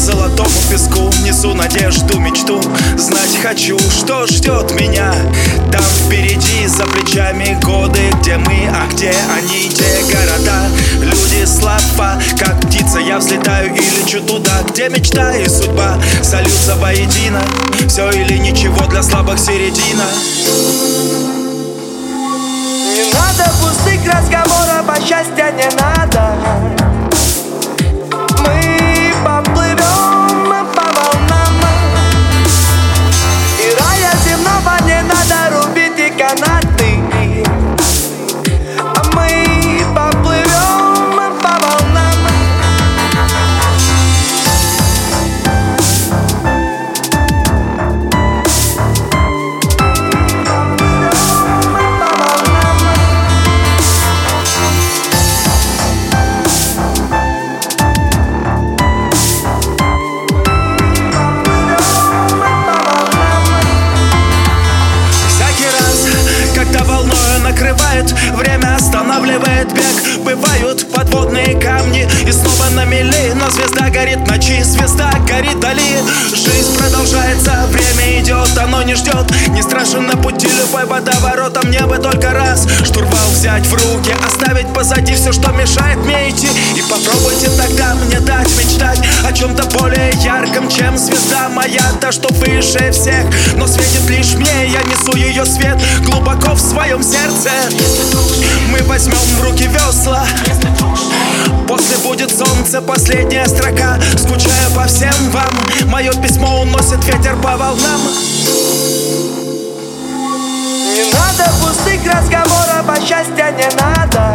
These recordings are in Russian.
золотому песку Несу надежду, мечту. Знать хочу, что ждет меня Там впереди, за плечами годы Где мы, а где они, где города. Люди, слова, как птица Я взлетаю и лечу туда Где мечта и судьба. Сольются воедино Все или ничего для слабых середина. Не надо пустых разговоров, волною накрывает Время останавливает бег. Бывают подводные камни И снова на мели Но звезда горит ночи Звезда горит вдали. Жизнь продолжается Время идет, оно не ждет. Не страшен на пути любой водоворотом Мне бы только раз. Штурвал взять в руки Оставить позади все, что мешает мне идти. И попробуйте тогда мне дать мечтать чем звезда моя Та, что выше всех Но светит лишь мне Я несу ее свет глубоко в своем сердце. Мы возьмем в руки весла. После будет солнце, последняя строка Скучаю по всем вам. Мое письмо уносит ветер по волнам. Не надо пустых разговоров, а счастья не надо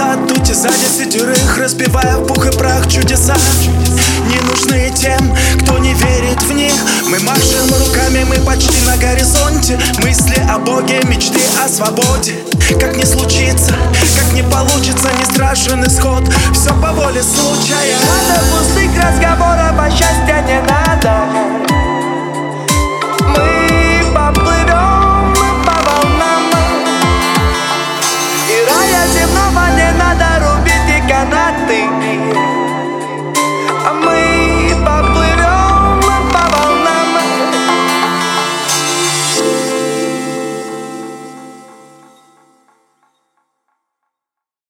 наши паруса, дуйте за десятерых Разбивая в пух и прах чудеса. Не нужны тем, кто не верит в них. Мы машем руками, мы почти на горизонте. Мысли о Боге, мечты о свободе. Как не случится, как не получится Не страшен исход, все по воле случая. Надо пустых разговоров,